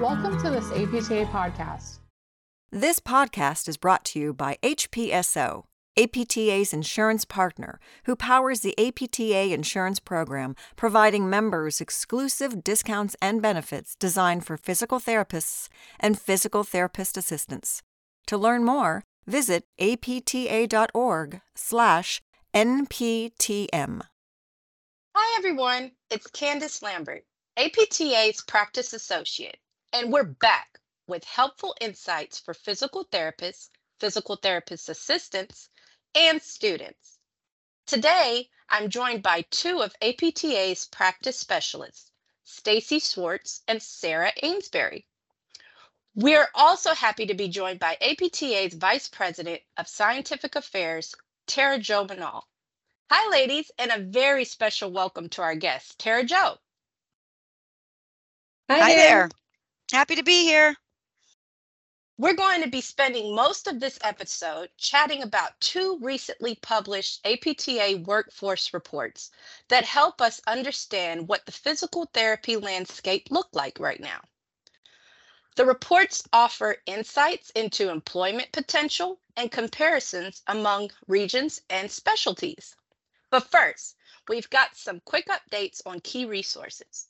Welcome to this APTA podcast. This podcast is brought to you by HPSO, APTA's insurance partner, who powers the APTA insurance program, providing members exclusive discounts and benefits designed for physical therapists and physical therapist assistants. To learn more, visit apta.org/nptm. Hi everyone, it's Candace Lambert, APTA's practice associate, and we're back with helpful insights for physical therapists, physical therapist assistants, and students. Today, I'm joined by two of APTA's practice specialists, Stacy Schwartz and Sarah Ainsbury. We're also happy to be joined by APTA's Vice President of Scientific Affairs, Tara Jo Manal. Hi, ladies, and a very special welcome to our guest, Tara Jo. Hi, there. Happy to be here. We're going to be spending most of this episode chatting about two recently published APTA workforce reports that help us understand what the physical therapy landscape look like right now. The reports offer insights into employment potential and comparisons among regions and specialties. But first, we've got some quick updates on key resources.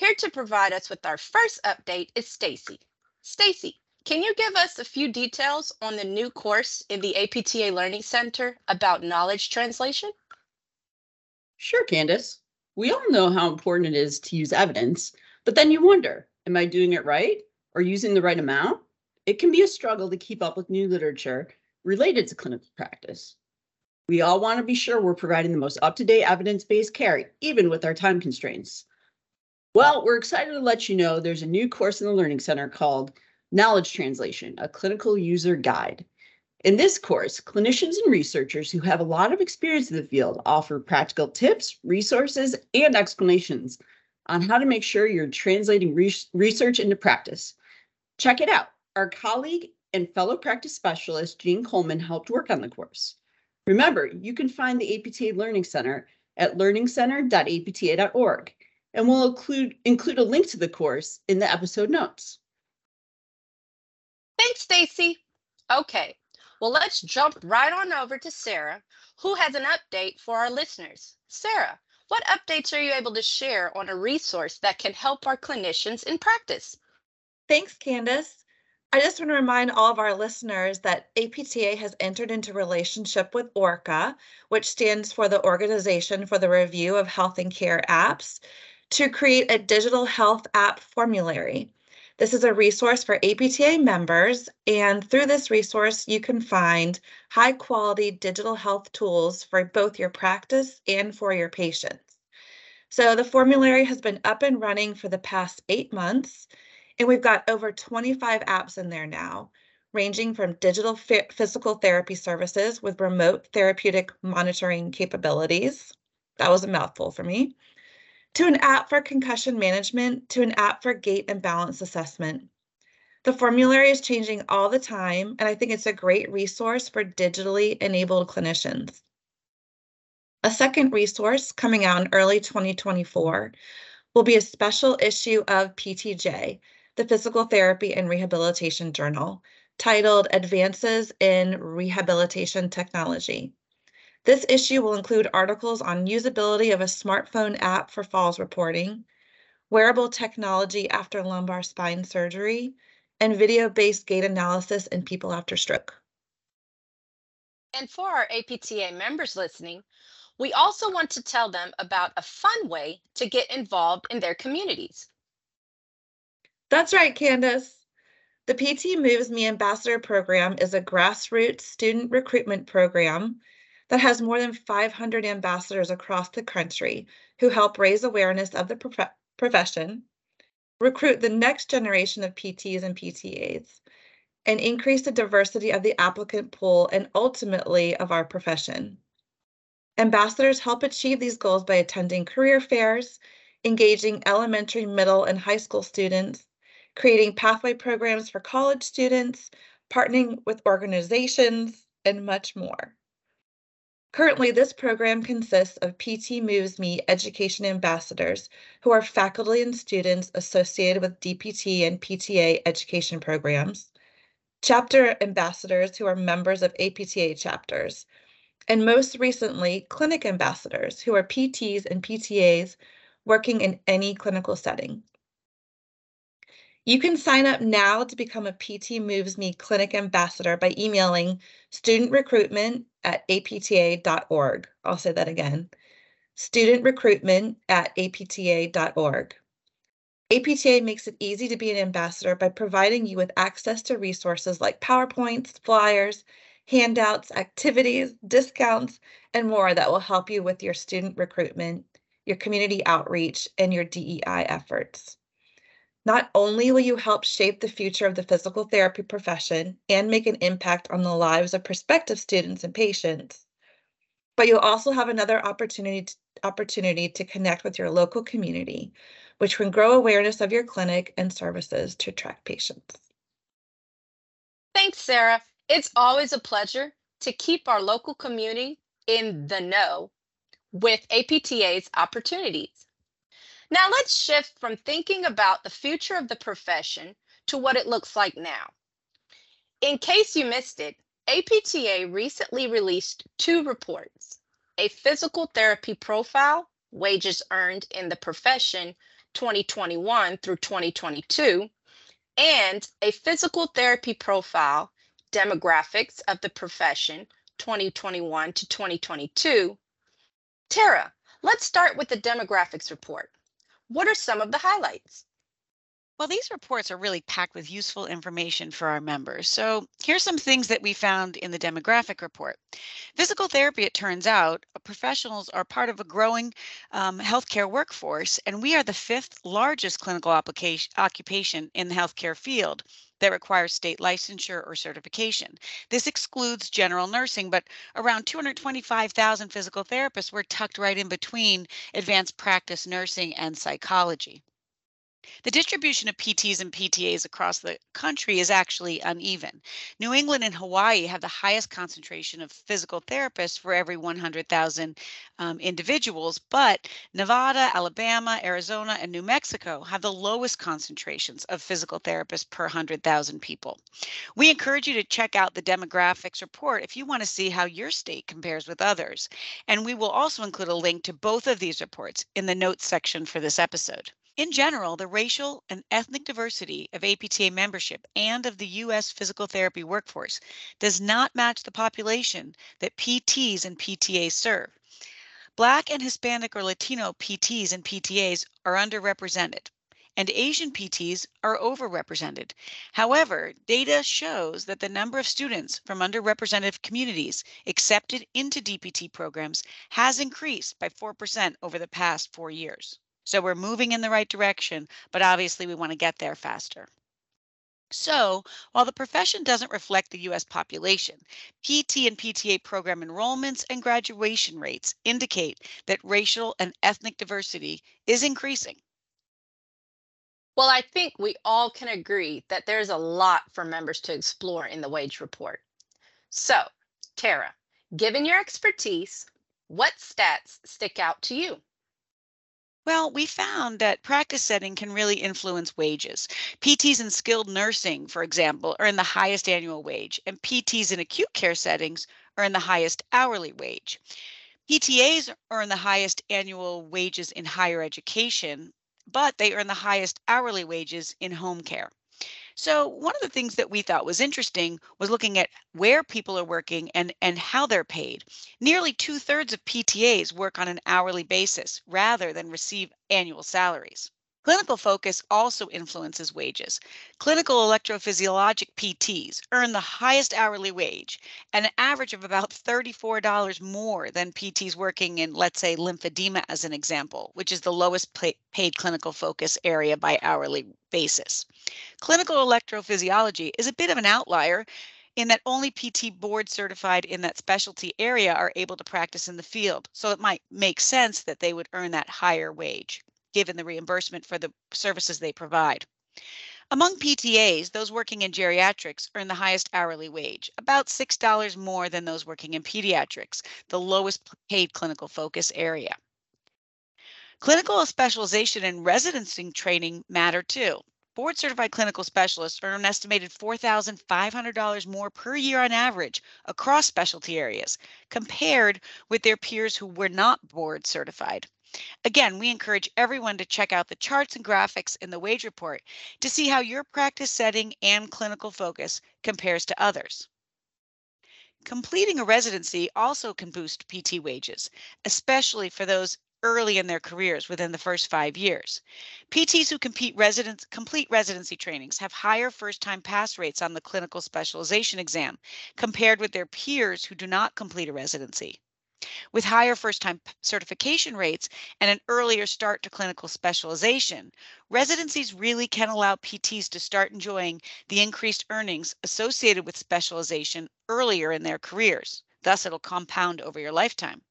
Here to provide us with our first update is Stacy. Stacy, can you give us a few details on the new course in the APTA Learning Center about knowledge translation? Sure, Candace. We all know how important it is to use evidence, but then you wonder, am I doing it right or using the right amount? It can be a struggle to keep up with new literature related to clinical practice. We all want to be sure we're providing the most up-to-date evidence-based care, even with our time constraints. Well, we're excited to let you know there's a new course in the Learning Center called Knowledge Translation, a clinical user guide. In this course, clinicians and researchers who have a lot of experience in the field offer practical tips, resources, and explanations on how to make sure you're translating re research into practice. Check it out. Our colleague and fellow practice specialist, Jean Coleman, helped work on the course. Remember, you can find the APTA Learning Center at learningcenter.apta.org and we'll include, include a link to the course in the episode notes. Thanks, Stacy. Okay, well, let's jump right on over to Sarah, who has an update for our listeners. Sarah, what updates are you able to share on a resource that can help our clinicians in practice? Thanks, Candace. I just want to remind all of our listeners that APTA has entered into relationship with ORCHA, which stands for the Organization for the Review of Health and Care Apps to create a digital health app formulary. This is a resource for APTA members, and through this resource, you can find high quality digital health tools for both your practice and for your patients. So the formulary has been up and running for the past eight months, and we've got over 25 apps in there now, ranging from digital physical therapy services with remote therapeutic monitoring capabilities. That was a mouthful for me to an app for concussion management, to an app for gait and balance assessment. The formulary is changing all the time, and I think it's a great resource for digitally enabled clinicians. A second resource coming out in early 2024 will be a special issue of PTJ, the Physical Therapy and Rehabilitation Journal, titled Advances in Rehabilitation Technology. This issue will include articles on usability of a smartphone app for falls reporting, wearable technology after lumbar spine surgery, and video-based gait analysis in people after stroke. And for our APTA members listening, we also want to tell them about a fun way to get involved in their communities. That's right, Candace. The PT Moves Me Ambassador Program is a grassroots student recruitment program that has more than 500 ambassadors across the country who help raise awareness of the prof- profession, recruit the next generation of PTs and PTAs, and increase the diversity of the applicant pool and ultimately of our profession. Ambassadors help achieve these goals by attending career fairs, engaging elementary, middle, and high school students, creating pathway programs for college students, partnering with organizations, and much more. Currently, this program consists of PT Moves Me education ambassadors who are faculty and students associated with DPT and PTA education programs, chapter ambassadors who are members of APTA chapters, and most recently, clinic ambassadors who are PTs and PTAs working in any clinical setting. You can sign up now to become a PT Moves Me Clinic Ambassador by emailing student recruitment at apta.org. I'll say that again student recruitment at apta.org. APTA makes it easy to be an ambassador by providing you with access to resources like PowerPoints, flyers, handouts, activities, discounts, and more that will help you with your student recruitment, your community outreach, and your DEI efforts. Not only will you help shape the future of the physical therapy profession and make an impact on the lives of prospective students and patients, but you'll also have another opportunity to, opportunity to connect with your local community, which can grow awareness of your clinic and services to attract patients. Thanks, Sarah. It's always a pleasure to keep our local community in the know with APTA's opportunities. Now let's shift from thinking about the future of the profession to what it looks like now. In case you missed it, APTA recently released two reports, a physical therapy profile, wages earned in the profession 2021 through 2022, and a physical therapy profile, demographics of the profession 2021 to 2022. Tara, let's start with the demographics report. What are some of the highlights? Well, these reports are really packed with useful information for our members. So here's some things that we found in the demographic report. Physical therapy, it turns out, uh, professionals are part of a growing um, healthcare workforce, and we are the fifth largest clinical occupation in the healthcare field that requires state licensure or certification. This excludes general nursing, but around 225,000 physical therapists were tucked right in between advanced practice nursing and psychology. The distribution of PTs and PTAs across the country is actually uneven. New England and Hawaii have the highest concentration of physical therapists for every 100,000 um, individuals, but Nevada, Alabama, Arizona, and New Mexico have the lowest concentrations of physical therapists per 100,000 people. We encourage you to check out the demographics report if you want to see how your state compares with others. And we will also include a link to both of these reports in the notes section for this episode. In general, the racial and ethnic diversity of APTA membership and of the U.S. physical therapy workforce does not match the population that PTs and PTAs serve. Black and Hispanic or Latino PTs and PTAs are underrepresented, and Asian PTs are overrepresented. However, data shows that the number of students from underrepresented communities accepted into DPT programs has increased by 4% over the past four years. So we're moving in the right direction, but obviously we want to get there faster. So, while the profession doesn't reflect the U.S. population, PT and PTA program enrollments and graduation rates indicate that racial and ethnic diversity is increasing. Well, I think we all can agree that there's a lot for members to explore in the wage report. So, Tara, given your expertise, what stats stick out to you? Well, we found that practice setting can really influence wages. PTs in skilled nursing, for example, earn the highest annual wage, and PTs in acute care settings earn the highest hourly wage. PTAs earn the highest annual wages in higher education, but they earn the highest hourly wages in home care. So one of the things that we thought was interesting was looking at where people are working and, and how they're paid. Nearly two thirds of PTAs work on an hourly basis rather than receive annual salaries. Clinical focus also influences wages. Clinical electrophysiologic PTs earn the highest hourly wage, an average of about $34 more than PTs working in, let's say, lymphedema as an example, which is the lowest paid clinical focus area by hourly basis. Clinical electrophysiology is a bit of an outlier in that only PT board certified in that specialty area are able to practice in the field. So it might make sense that they would earn that higher wage given the reimbursement for the services they provide. Among PTAs, those working in geriatrics earn the highest hourly wage, about $6 more than those working in pediatrics, the lowest paid clinical focus area. Clinical specialization and residency training matter too. Board certified clinical specialists earn an estimated $4,500 more per year on average across specialty areas compared with their peers who were not board certified. Again, we encourage everyone to check out the charts and graphics in the wage report to see how your practice setting and clinical focus compares to others. Completing a residency also can boost PT wages, especially for those early in their careers within the first five years. PTs who residence, complete residency trainings have higher first time pass rates on the clinical specialization exam compared with their peers who do not complete a residency. With higher first time certification rates and an earlier start to clinical specialization, residencies really can allow PTs to start enjoying the increased earnings associated with specialization earlier in their careers. Thus, it'll compound over your lifetime.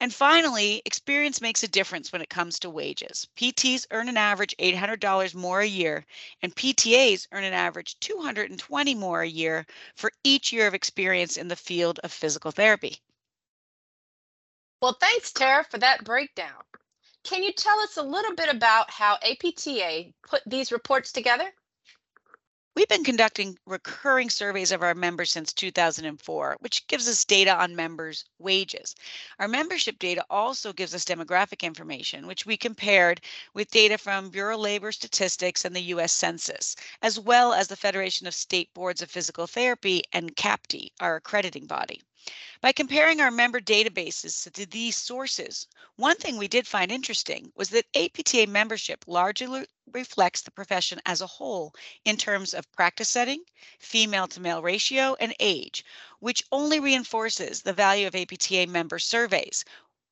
And finally, experience makes a difference when it comes to wages. PTs earn an average $800 more a year, and PTAs earn an average $220 more a year for each year of experience in the field of physical therapy. Well, thanks, Tara, for that breakdown. Can you tell us a little bit about how APTA put these reports together? We've been conducting recurring surveys of our members since 2004, which gives us data on members' wages. Our membership data also gives us demographic information, which we compared with data from Bureau of Labor Statistics and the U.S. Census, as well as the Federation of State Boards of Physical Therapy and CAPTE, our accrediting body. By comparing our member databases to these sources, one thing we did find interesting was that APTA membership largely reflects the profession as a whole in terms of practice setting, female to male ratio, and age, which only reinforces the value of APTA member surveys.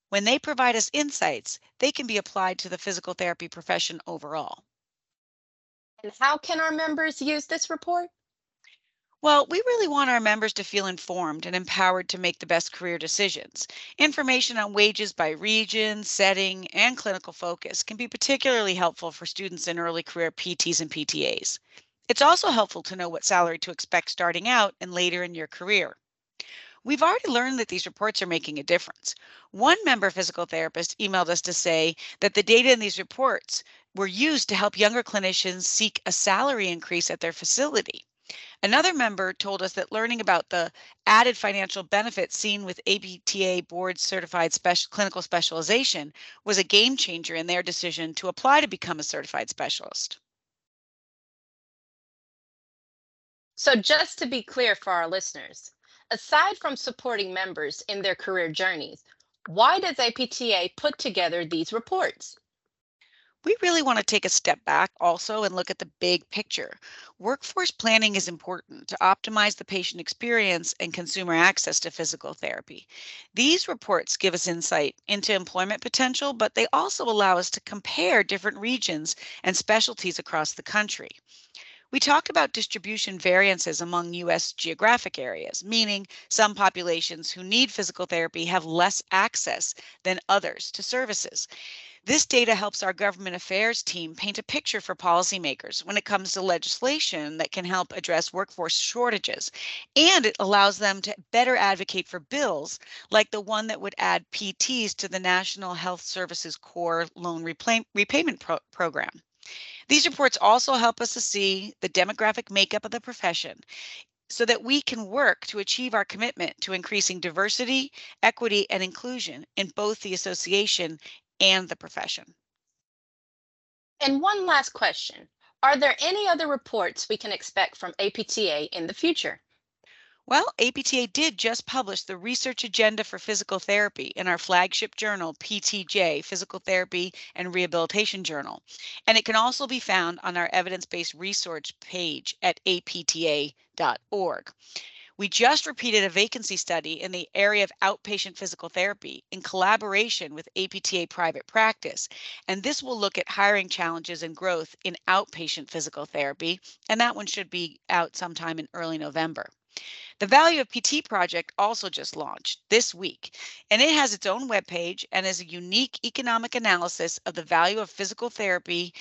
When they provide us insights, they can be applied to the physical therapy profession overall. And how can our members use this report? Well, we really want our members to feel informed and empowered to make the best career decisions. Information on wages by region, setting, and clinical focus can be particularly helpful for students in early career PTs and PTAs. It's also helpful to know what salary to expect starting out and later in your career. We've already learned that these reports are making a difference. One member physical therapist emailed us to say that the data in these reports were used to help younger clinicians seek a salary increase at their facility. Another member told us that learning about the added financial benefits seen with APTA board certified special, clinical specialization was a game changer in their decision to apply to become a certified specialist. So, just to be clear for our listeners, aside from supporting members in their career journeys, why does APTA put together these reports? We really want to take a step back also and look at the big picture. Workforce planning is important to optimize the patient experience and consumer access to physical therapy. These reports give us insight into employment potential, but they also allow us to compare different regions and specialties across the country. We talk about distribution variances among U.S. geographic areas, meaning some populations who need physical therapy have less access than others to services. This data helps our government affairs team paint a picture for policymakers when it comes to legislation that can help address workforce shortages. And it allows them to better advocate for bills like the one that would add PTs to the National Health Services Corps Loan Repay- Repayment Pro- Program. These reports also help us to see the demographic makeup of the profession so that we can work to achieve our commitment to increasing diversity, equity, and inclusion in both the association and the profession. And one last question Are there any other reports we can expect from APTA in the future? Well, APTA did just publish the research agenda for physical therapy in our flagship journal, PTJ, Physical Therapy and Rehabilitation Journal. And it can also be found on our evidence based research page at apta.org. We just repeated a vacancy study in the area of outpatient physical therapy in collaboration with APTA Private Practice. And this will look at hiring challenges and growth in outpatient physical therapy. And that one should be out sometime in early November. The Value of PT project also just launched this week, and it has its own webpage and is a unique economic analysis of the value of physical therapy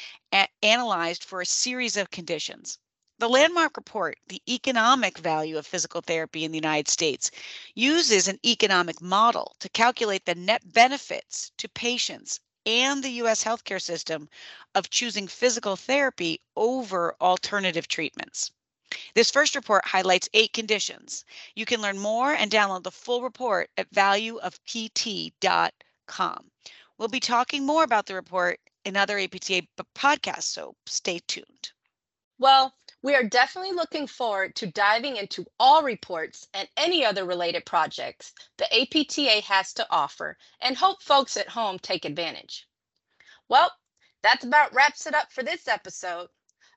analyzed for a series of conditions. The landmark report, The Economic Value of Physical Therapy in the United States, uses an economic model to calculate the net benefits to patients and the US healthcare system of choosing physical therapy over alternative treatments. This first report highlights eight conditions. You can learn more and download the full report at valueofpt.com. We'll be talking more about the report in other APTA podcasts, so stay tuned. Well, we are definitely looking forward to diving into all reports and any other related projects the APTA has to offer and hope folks at home take advantage. Well, that about wraps it up for this episode.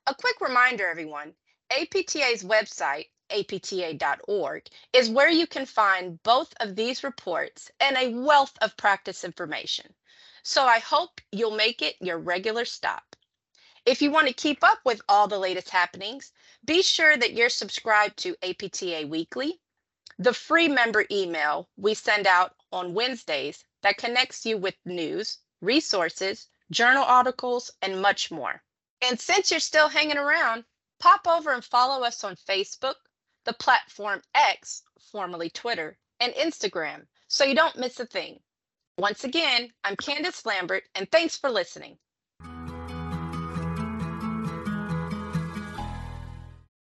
A quick reminder, everyone APTA's website, apta.org, is where you can find both of these reports and a wealth of practice information. So I hope you'll make it your regular stop. If you want to keep up with all the latest happenings, be sure that you're subscribed to APTA Weekly, the free member email we send out on Wednesdays that connects you with news, resources, journal articles, and much more. And since you're still hanging around, pop over and follow us on Facebook, the platform X, formerly Twitter, and Instagram so you don't miss a thing. Once again, I'm Candace Lambert, and thanks for listening.